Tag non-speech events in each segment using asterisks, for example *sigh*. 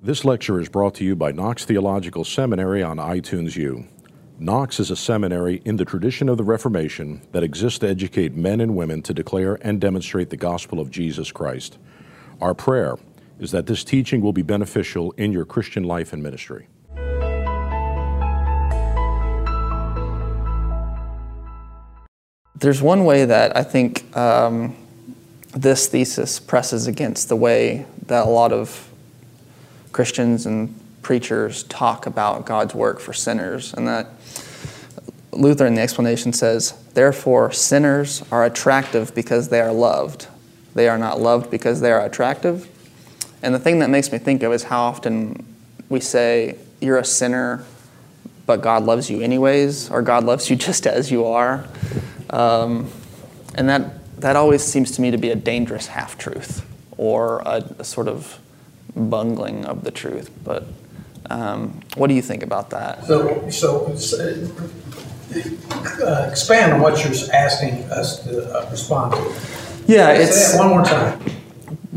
This lecture is brought to you by Knox Theological Seminary on iTunes U. Knox is a seminary in the tradition of the Reformation that exists to educate men and women to declare and demonstrate the gospel of Jesus Christ. Our prayer is that this teaching will be beneficial in your Christian life and ministry. There's one way that I think um, this thesis presses against the way that a lot of Christians and preachers talk about God's work for sinners, and that Luther in the explanation says, Therefore, sinners are attractive because they are loved. They are not loved because they are attractive. And the thing that makes me think of is how often we say, You're a sinner, but God loves you anyways, or God loves you *laughs* just as you are. Um, and that, that always seems to me to be a dangerous half truth or a, a, sort of bungling of the truth. But um, what do you think about that? So, so uh, expand on what you're asking us to uh, respond to. Yeah, Say it's one more time.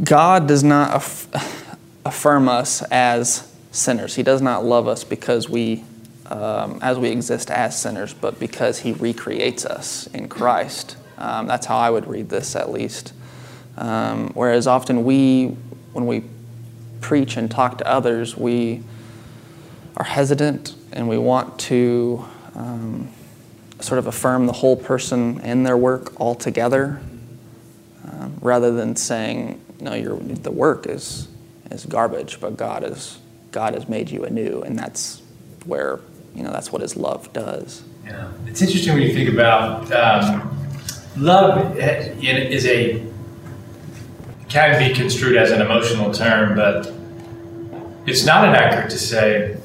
God does not aff- *sighs* affirm us as sinners. He does not love us because we um, as we exist as sinners, but because He recreates us in Christ. Um, that's how I would read this, at least. Um, whereas often we, when we preach and talk to others, we are hesitant and we want to um, sort of affirm the whole person and their work altogether, um, rather than saying, "No, your the work is is garbage, but God is God has made you anew," and that's where you know that's what his love does. Yeah it's interesting when you think about um, love is a can be construed as an emotional term but it's not inaccurate to say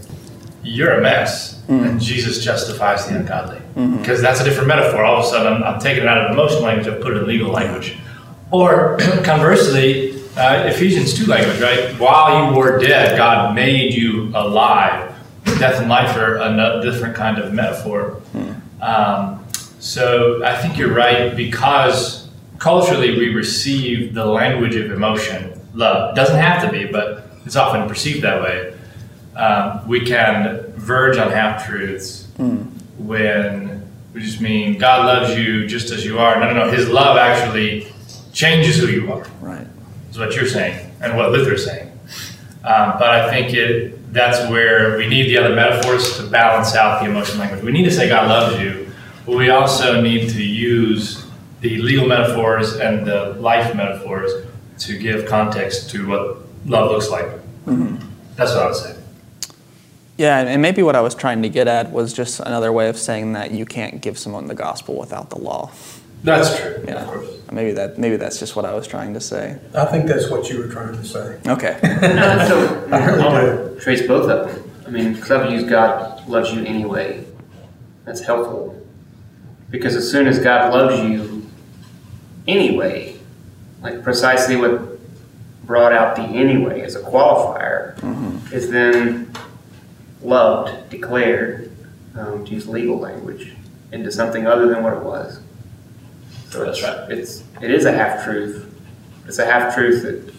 you're a mess mm-hmm. and jesus justifies the ungodly mm-hmm. because that's a different metaphor all of a sudden i'm, I'm taking it out of emotional language and put it in legal language or *clears throat* conversely uh, ephesians 2 language right while you were dead god made you alive death and life are a different kind of metaphor. Hmm. Um, so I think you're right because culturally we receive the language of emotion, love. It doesn't have to be, but it's often perceived that way. Um, we can verge on half truths hmm. when we just mean God loves you just as you are. No, no, no. His love actually changes who you are. Right. Is what you're saying and what Luther's saying. Um, but I think it that's where we need the other metaphors to balance out the emotional language. We need to say God loves you, but we also need to use the legal metaphors and the life metaphors to give context to what love looks like. Mm-hmm. That's what I would say. Yeah, and maybe what I was trying to get at was just another way of saying that you can't give someone the gospel without the law. That's true. Yeah. Of course. Maybe that maybe that's just what I was trying to say. I think that's what you were trying to say. Okay. no, *laughs* so I really do. trace both of them. I mean, because I use God loves you anyway. That's helpful. Because as soon as God loves you anyway, like precisely what brought out the anyway as a qualifier mm-hmm. is then loved, declared, um, to use legal language, into something other than what it was. So That's right. It's it is a half truth. It's a half truth that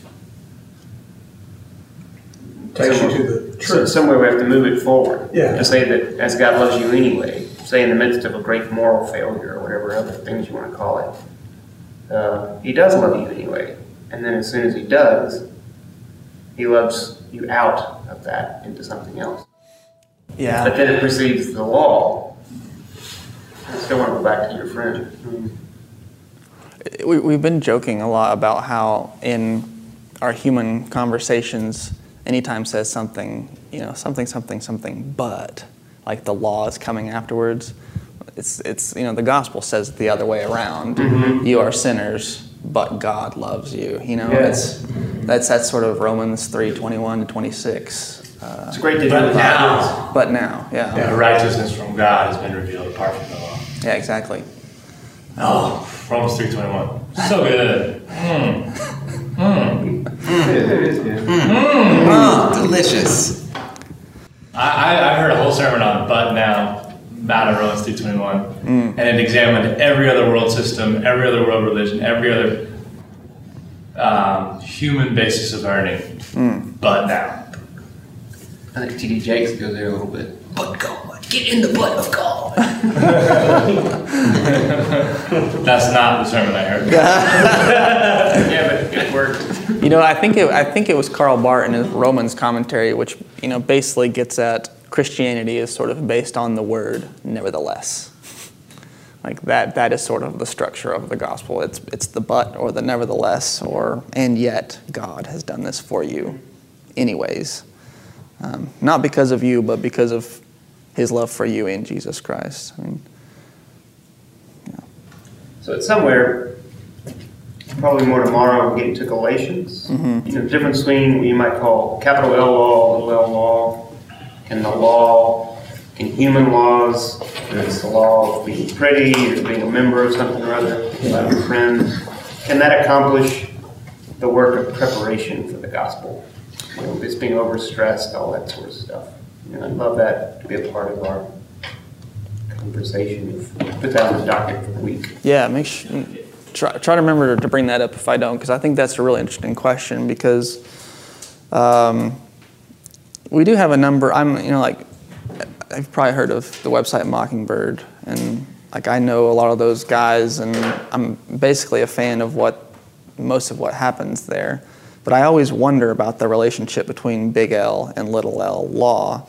takes you to the truth. Somewhere we have to move it forward. Yeah. To say that as God loves you anyway, say in the midst of a great moral failure or whatever other things you want to call it, uh, He does love you anyway. And then as soon as He does, He loves you out of that into something else. Yeah. But then it precedes the law. I still want to go back to your friend. Mm-hmm we, we've been joking a lot about how in our human conversations, anytime says something, you know, something, something, something, but like the law is coming afterwards. It's, it's you know, the gospel says the other way around. Mm-hmm. You are sinners, but God loves you. You know, it's, that's, that's sort of Romans 3 21 to 26. Uh, it's great to but now. But now, yeah. yeah. Righteousness from God has been revealed apart from the law. Yeah, exactly. Oh, Romans 3.21. So good. Mmm. Mmm. Mmm. Delicious. I, I, I heard a whole sermon on but now out of Romans 3.21. Mm. And it examined every other world system, every other world religion, every other um, human basis of earning. Mm. But now. I think T.D. Jakes goes there a little bit. But God, get in the butt of God. *laughs* That's not the sermon I heard. *laughs* yeah, but it worked. You know, I think it, I think it was Karl Barth in his Romans commentary, which you know basically gets at Christianity is sort of based on the word nevertheless. Like that that is sort of the structure of the gospel. It's it's the but or the nevertheless or and yet God has done this for you, anyways, um, not because of you, but because of His love for you in Jesus Christ. I mean, So it's somewhere, probably more tomorrow, we'll get into Galatians. You know, the difference between what you might call capital L law, little l law, and the law, and human laws. There's the law of being pretty, or being a member of something or other, your friends. Can that accomplish the work of preparation for the gospel? You know, just being overstressed, all that sort of stuff. Know, I'd love that to be a part of our conversation. Put that on the docket for the week. Yeah, make sure, try, try to remember to bring that up if I don't, because I think that's a really interesting question. Because um, we do have a number. I'm, you know, like I've probably heard of the website Mockingbird, and like I know a lot of those guys, and I'm basically a fan of what most of what happens there. But I always wonder about the relationship between Big L and Little L law,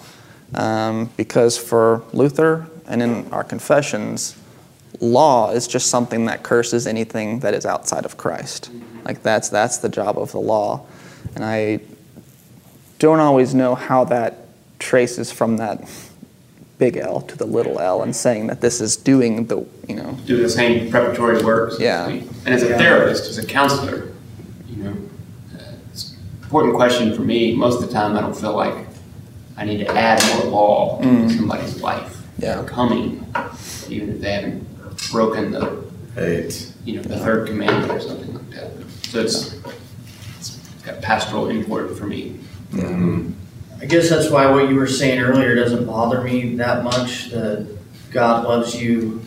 um, because for Luther and in our confessions, law is just something that curses anything that is outside of Christ. Like that's that's the job of the law, and I don't always know how that traces from that big L to the little L and saying that this is doing the you know do the same preparatory work. so Yeah. And as a therapist, as a counselor, you know, uh, it's an important question for me. Most of the time, I don't feel like I need to add more law to somebody's life. Yeah. They're coming, even if they haven't broken the, Eight. you know, the third commandment or something like that. So it's, it's got pastoral import for me. I guess that's why what you were saying earlier doesn't bother me that much. That God loves you,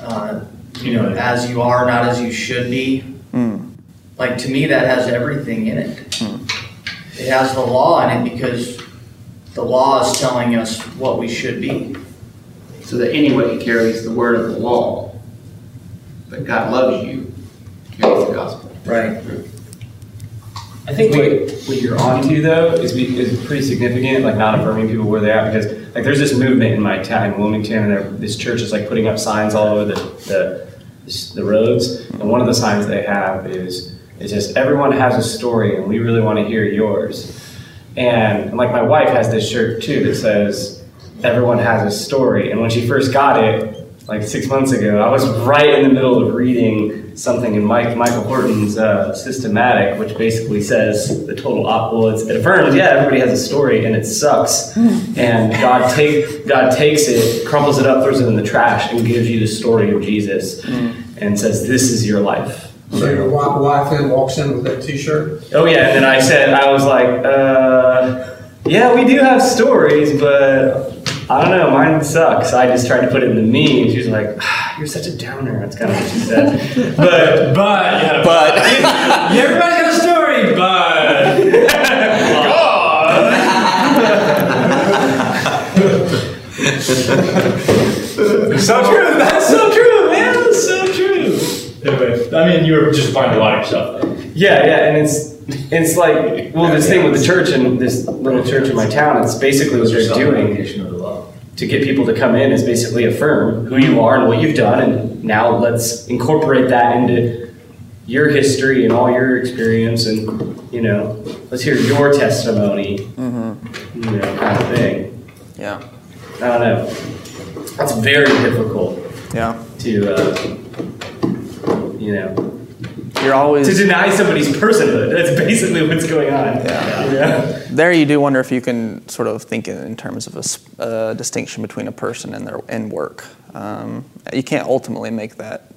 uh, you know, as you are, not as you should be. Like to me, that has everything in it. It has the law in it because the law is telling us what we should be. So that anyway carries the word of the law, but God loves you, carries the gospel. Right. I think what, what you're onto though is, is pretty significant, like not affirming people where they're at, because like there's this movement in my town, in Wilmington, and this church is like putting up signs all over the, the, the roads, and one of the signs they have is, is just, everyone has a story, and we really want to hear yours. And like my wife has this shirt too that says, everyone has a story, and when she first got it, like six months ago, I was right in the middle of reading something in Mike, Michael Horton's uh, Systematic, which basically says the total op. Well, it's, it affirms, yeah, everybody has a story, and it sucks. and God take God takes it, crumples it up, throws it in the trash, and gives you the story of Jesus, and says, "This is your life." So your wife, wife then walks in with that T-shirt? Oh yeah, and then I said, I was like, uh, yeah, we do have stories, but I don't know, mine sucks. I just tried to put it in the meme. She was like, ah, you're such a downer. That's kind of what she said. *laughs* but But, yeah, but yeah, everybody's got a story, but. God So true. That's so true, man. That's so true. Anyway, I mean, you were just finding a lot of yourself. Yeah, yeah, and it's it's like well, this thing with the church and this little church in my town. It's basically what they're doing. To get people to come in is basically affirm who you are and what you've done, and now let's incorporate that into your history and all your experience, and you know, let's hear your testimony, you know, kind of thing. yeah, I don't know. That's very difficult yeah, to, uh, you know, you're always to deny somebody's personhood. That's basically what's going on. Yeah. Yeah. There, you do wonder if you can sort of think in, in terms of a, s- a distinction between a person and their and work. Um, you can't ultimately make that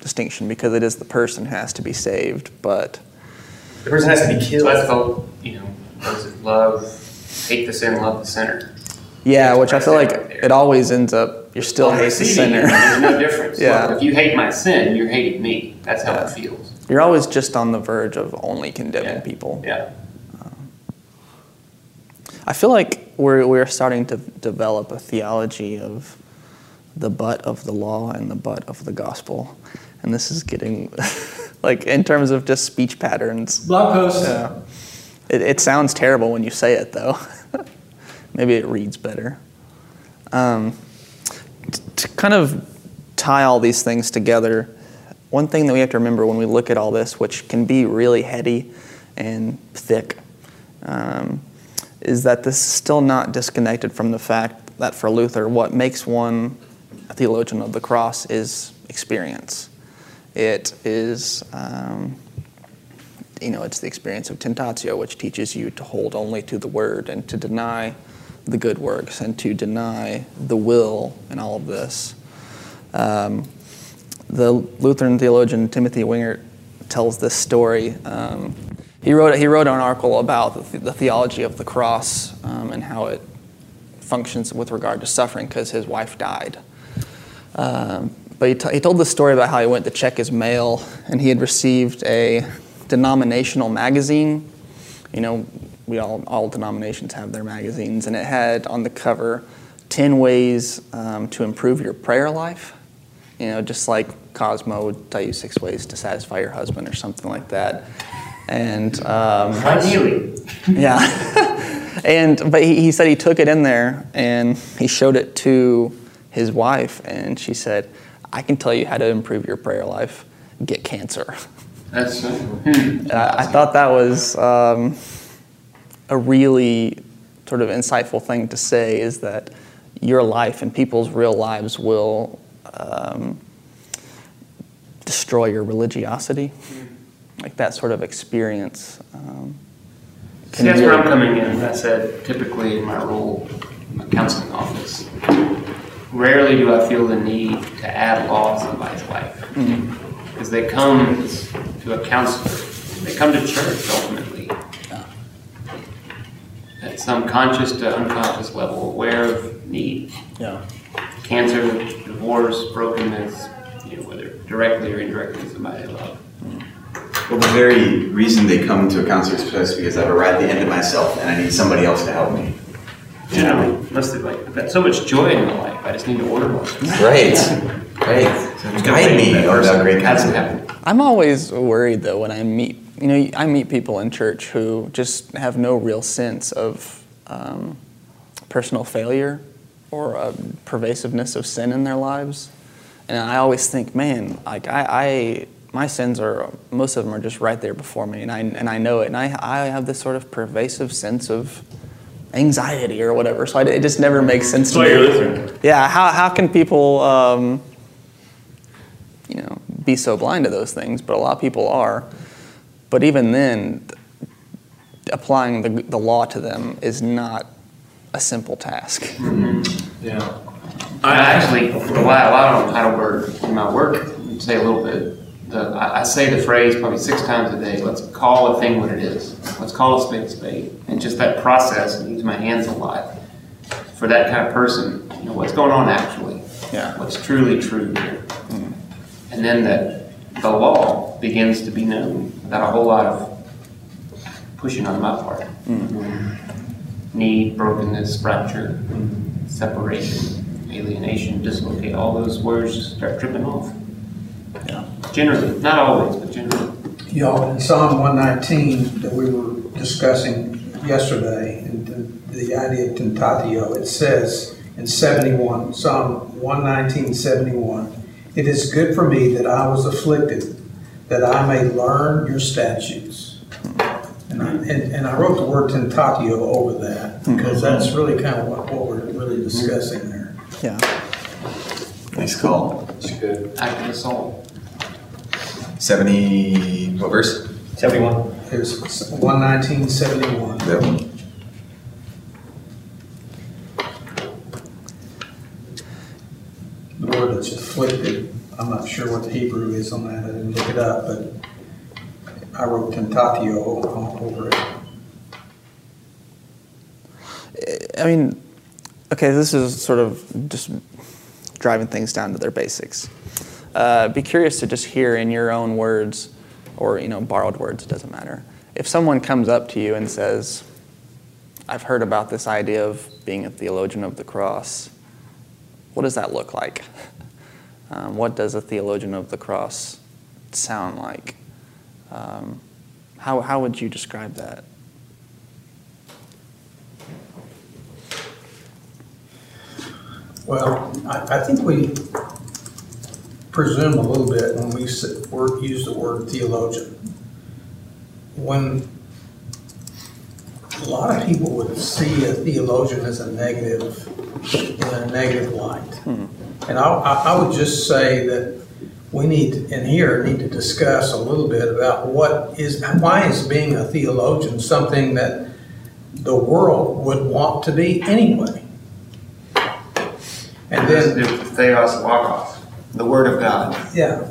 distinction because it is the person who has to be saved. But The person has to be killed. So killed. that's called, you know, what is it? love, hate the sin, love the sinner. yeah, which I feel like Right it always ends up you're still Well, hate the sinner. There's no difference. *laughs* Yeah. Look, If you hate my sin, you're hating me. That's how Yeah. it feels. You're always just on the verge of only condemning Yeah. people. Yeah. I feel like we're, we're starting to develop a theology of the butt of the law and the butt of the gospel. And this is getting, *laughs* like, in terms of just speech patterns. Blog post. Yeah. It, it sounds terrible when you say it, though. *laughs* Maybe it reads better. Um, t- to kind of tie all these things together, one thing that we have to remember when we look at all this, which can be really heady and thick, um, is that this is still not disconnected from the fact that for Luther, what makes one a theologian of the cross is experience. It is, um, you know, it's the experience of tentatio, which teaches you to hold only to the word and to deny the good works and to deny the will and all of this. Um, the Lutheran theologian Timothy Wengert tells this story. Um, he wrote he wrote an article about the, the theology of the cross um, and how it functions with regard to suffering because his wife died. Um, but he, t- he told the story about how he went to check his mail and he had received a denominational magazine. You know, we all all denominations have their magazines, and it had on the cover ten ways um, to improve your prayer life. You know, just like Cosmo would tell you six ways to satisfy your husband or something like that. And um, *laughs* yeah. and but he, he said he took it in there and he showed it to his wife, and she said, "I can tell you how to improve your prayer life. Get cancer." That's, I, *laughs* I thought that was um, a really sort of insightful thing to say. Is that your life and people's real lives will um, destroy your religiosity, like that sort of experience. Um, See, that's where I'm coming in. I said typically in my role in my counseling office, rarely do I feel the need to add law to somebody's life. Because they come to a counselor, they come to church ultimately. At some conscious to unconscious level, aware of need. Yeah. Cancer, divorce, brokenness, you know, whether directly or indirectly somebody they love. Well, the very reason they come to a counselor is because because I've arrived at the end of myself and I need somebody else to help me. You know, must have like, I've got so much joy in my life, I just need to order one. Right. Right. Guide me, That person thou great hasn't counselor. happened. I'm always worried though when I meet, you know, I meet people in church who just have no real sense of um, personal failure or a pervasiveness of sin in their lives, and I always think, man, like I, I my sins are most of them are just right there before me, and I and I know it, and I I have this sort of pervasive sense of anxiety or whatever, so I, it just never makes sense to why me. Yeah, how how can people? Um, you know, be so blind to those things, but a lot of people are. But even then, applying the, the law to them is not a simple task. Mm-hmm. Yeah. I actually, for a while, while on Heidelberg in my work, say a little bit. The, I, I say the phrase probably six times a day. Let's call a thing what it is. Let's call a spade a spade. And just that process, and use my hands a lot. For that kind of person, you know, what's going on actually? Yeah. What's truly true here? Mm-hmm. And then that the law begins to be known without a whole lot of pushing on my part. Mm-hmm. Need, brokenness, fracture, separation, alienation, dislocate, all those words just start tripping off. Yeah. Generally, not always, but generally. Y'all, in Psalm 119 that we were discussing yesterday, and the, the idea of tentatio, it says in 71, Psalm 119, 71, It is good for me that I was afflicted, that I may learn your statutes. And I, and, and I wrote the word tentatio over that, mm-hmm. because that's really kind of what, what we're really discussing there. Yeah. Nice call. It's good. Active assault. 70, what verse? 71. Here's 119, 71. That one. the word that's afflicted. I'm not sure what the Hebrew is on that. I didn't look it up, but I wrote tentatio over it. I mean, okay, this is sort of just driving things down to their basics. Uh, be curious to just hear in your own words, or you know, borrowed words, it doesn't matter. If someone comes up to you and says, I've heard about this idea of being a theologian of the cross. What does that look like? *laughs* Um, what does a theologian of the cross sound like? Um, how, how would you describe that? Well, I, I think we presume a little bit when we use the word theologian. When a lot of people would see a theologian as a negative, in a negative light. And I, I I would just say that we need, in here, need to discuss a little bit about what is, why is being a theologian something that the world would want to be anyway? And It has to then, do with Theos Logos, the Word of God, yeah,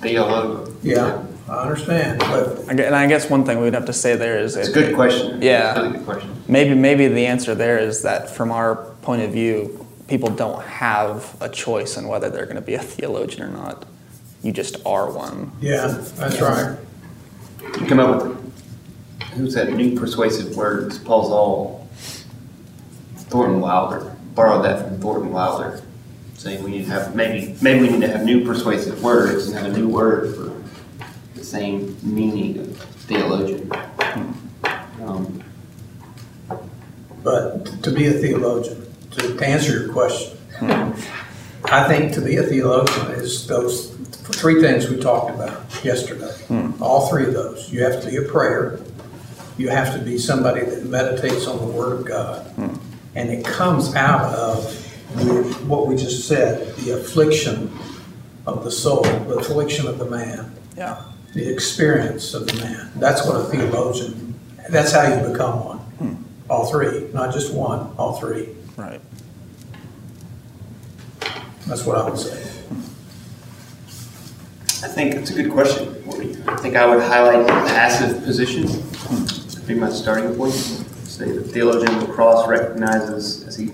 Theologo. yeah, I understand, but I And I guess one thing we'd have to say there is It's a good question. Yeah. A really good question. maybe maybe the answer there is that from our point of view, people don't have a choice on whether they're going to be a theologian or not. You just are one. yeah, that's right. You come up with, who's that new persuasive words? Paul Zahl, Thornton Wilder, borrowed that from Thornton Wilder, saying we need to have, maybe, maybe we need to have new persuasive words and have a new word for the same meaning of theologian. Um, But to be a theologian, to to answer your question, I think to be a theologian is those three things we talked about yesterday. Hmm. All three of those. You have to be a prayer. You have to be somebody that meditates on the Word of God. Hmm. And it comes out of the- what we just said, the affliction of the soul, the affliction of the man Yeah. the experience of the man. That's what a theologian, that's how you become one. Hmm. All three, not just one, all three. Right. That's what I would say. I think it's a good question. I think I would highlight the passive position. That'd be my starting point. Say the theologian of the cross recognizes, as he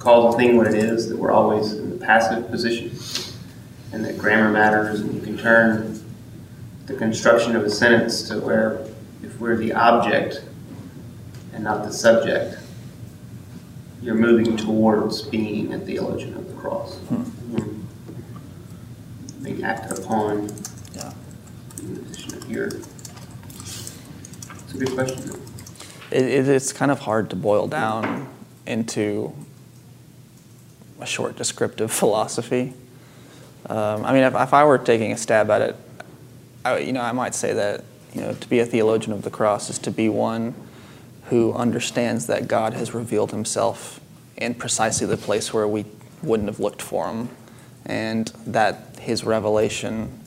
calls a thing what it is, that we're always in the passive position, and that grammar matters, and you can turn the construction of a sentence to where if we're the object and not the subject, you're moving towards being a theologian of the cross. Being acted upon Yeah. in the position of your. It's a good question. It, it, it's kind of hard to boil down into a short descriptive *laughs* philosophy. Um, I mean, if, if I were taking a stab at it, I, you know, I might say that you know, to be a theologian of the cross is to be one who understands that God has revealed Himself in precisely the place where we wouldn't have looked for Him, and that His revelation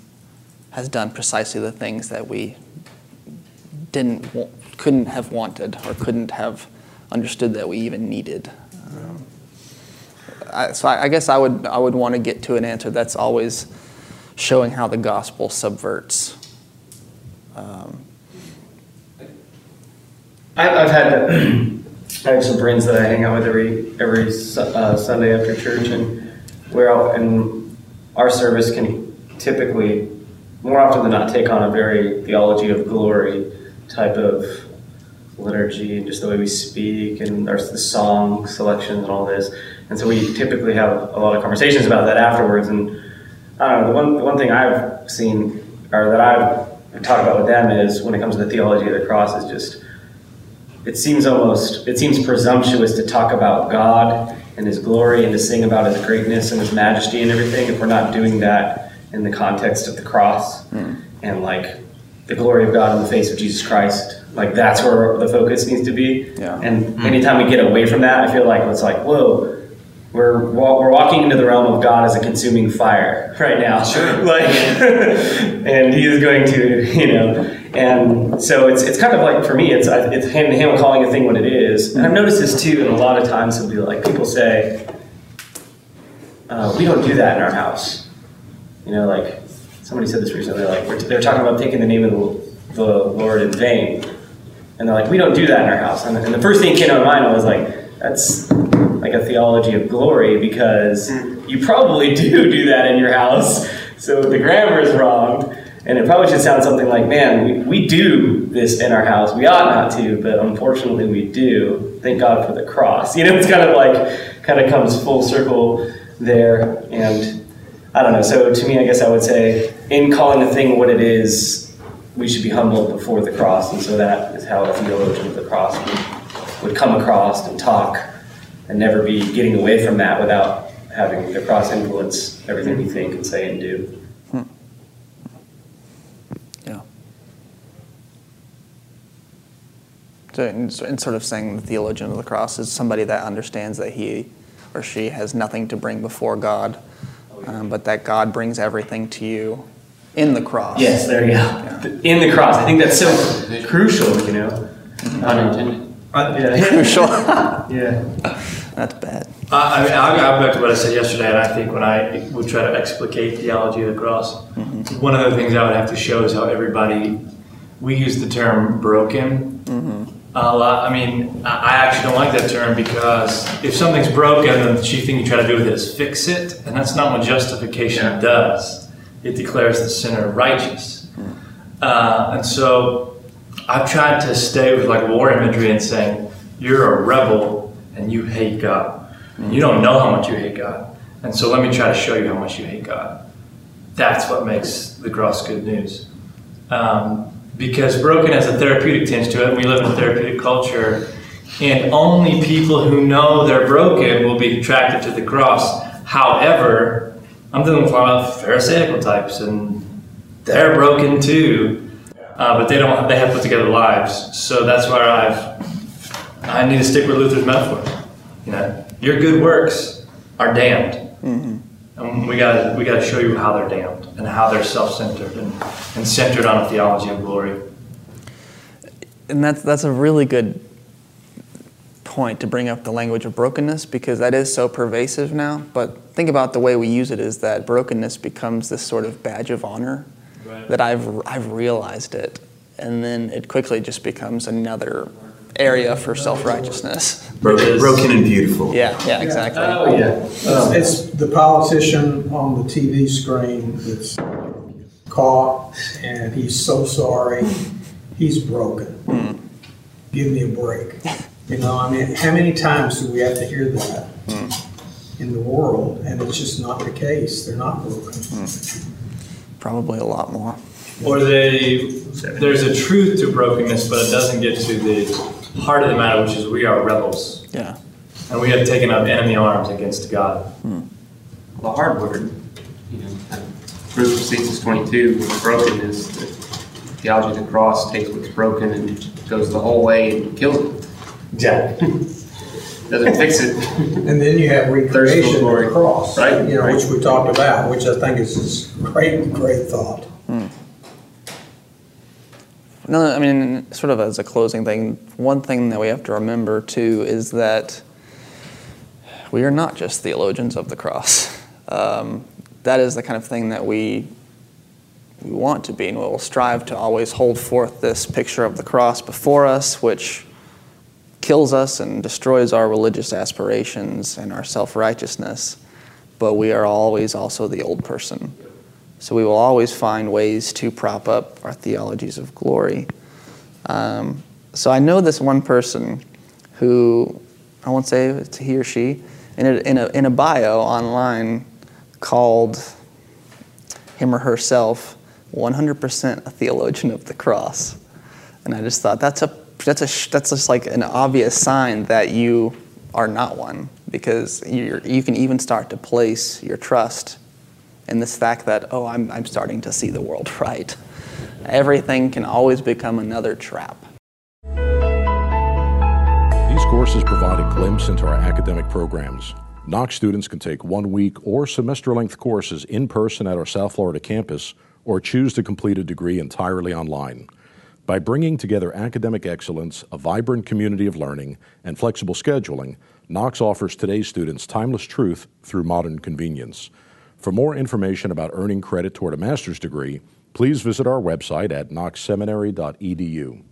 has done precisely the things that we didn't couldn't have wanted or couldn't have understood that we even needed. Um, I, so I, I guess I would I would want to get to an answer that's always showing how the gospel subverts. Um, I've, had *clears throat* I have some friends that I hang out with every every uh, Sunday after church, and where I'll, and our service can typically, more often than not, take on a very theology of glory type of liturgy, and just the way we speak, and there's the song selections and all this, and so we typically have a lot of conversations about that afterwards. And I don't know, the one the one thing I've seen or that I've talked about with them is when it comes to the theology of the cross is just it seems almost it seems presumptuous to talk about God and his glory and to sing about his greatness and his majesty and everything if we're not doing that in the context of the cross hmm. and like the glory of God in the face of Jesus Christ. Like that's where the focus needs to be. Yeah. And hmm. anytime we get away from that, I feel like it's like, whoa, we're we're walking into the realm of God as a consuming fire *laughs* right now. Sure. *laughs* Like, *laughs* and He is going to, you know, and so it's it's kind of like for me, it's it's him him calling a thing what it is. And I've noticed this too. And a lot of times it'll be like people say, uh, "We don't do that in our house." You know, like somebody said this recently. Like we're- they're talking about taking the name of the, the Lord in vain, and they're like, "We don't do that in our house." And, and the first thing that came to my mind was like, "That's like a theology of glory because you probably do do that in your house. So the grammar is wrong. And it probably should sound something like, man, we, we do this in our house. We ought not to, but unfortunately we do. Thank God for the cross. *laughs* You know, it's kind of like, kind of comes full circle there. And I don't know. So to me, I guess I would say, in calling a thing what it is, we should be humble before the cross. And so that is how a theologian of the cross would, would come across and talk and never be getting away from that without having the cross influence everything we think and say and do. So, in, in sort of saying the theologian of the cross is somebody that understands that he or she has nothing to bring before God, um, but that God brings everything to you in the cross. Yes, there you go. In the cross. I think that's so crucial, you know. Mm-hmm. Unintended. Uh, yeah. *laughs* Crucial. *laughs* yeah. That's bad. I, I mean, I'll go back to what I said yesterday, and I think when I would try to explicate theology of the cross, mm-hmm. one of the things I would have to show is how everybody, we use the term broken mm-hmm. Lot. I mean, I actually don't like that term because if something's broken, then the chief thing you try to do with it is fix it, and that's not what justification does. It declares the sinner righteous. Uh, and so I've tried to stay with like war imagery and saying, you're a rebel and you hate God. And you don't know how much you hate God. And so let me try to show you how much you hate God. That's what makes the cross good news. Um, because broken has a therapeutic tinge to it, and we live in a therapeutic culture, and only people who know they're broken will be attracted to the cross. However, I'm dealing with a lot of Pharisaical types, and they're broken too, uh, but they don't. They have put together lives, so that's where I've. I need to stick with Luther's metaphor. You know, your good works are damned. And we got we got to show you how they're damned and how they're self-centered and, and centered on a theology of glory. And that's, that's a really good point to bring up the language of brokenness because that is so pervasive now. But think about the way we use it is that brokenness becomes this sort of badge of honor Right. that I've, I've realized it. And then it quickly just becomes another area for self righteousness. Broken, broken and beautiful. Yeah, yeah, exactly. Oh, yeah. It's, it's the politician on the TV screen that's caught and he's so sorry. He's broken. Hmm. Give me a break. You know, I mean, how many times do we have to hear that hmm. in the world? And it's just not the case. They're not broken. Hmm. Probably a lot more. Or they there's a truth to brokenness, but it doesn't get to the heart of the matter, which is we are rebels Yeah. and we have taken up enemy arms against God. Hmm. The hard word, you know, kind of Proof of Thesis 22 with brokenness. The theology of the cross takes what's broken and goes the whole way and kills it. Exactly. *laughs* Doesn't fix it. And then you have recreation of glory. the cross, Right, you know, right. which we talked about, which I think is this great, great thought. No, I mean, sort of as a closing thing, one thing that we have to remember too is that we are not just theologians of the cross. Um, that is the kind of thing that we we want to be, and we will strive to always hold forth this picture of the cross before us, which kills us and destroys our religious aspirations and our self righteousness. But we are always also the old person. So we will always find ways to prop up our theologies of glory. Um, so I know this one person who, I won't say it's he or she, in a, in a, in a bio online called him or herself 100% a theologian of the cross. And I just thought that's a that's a that's just like an obvious sign that you are not one because you you can even start to place your trust in this fact that oh I'm I'm starting to see the world *laughs* right. Everything can always become another trap. These courses provide a glimpse into our academic programs. Knox students can take one week or semester length courses in person at our South Florida campus or choose to complete a degree entirely online. By bringing together academic excellence, a vibrant community of learning, and flexible scheduling, Knox offers today's students timeless truth through modern convenience. For more information about earning credit toward a master's degree, please visit our website at knoxseminary.edu.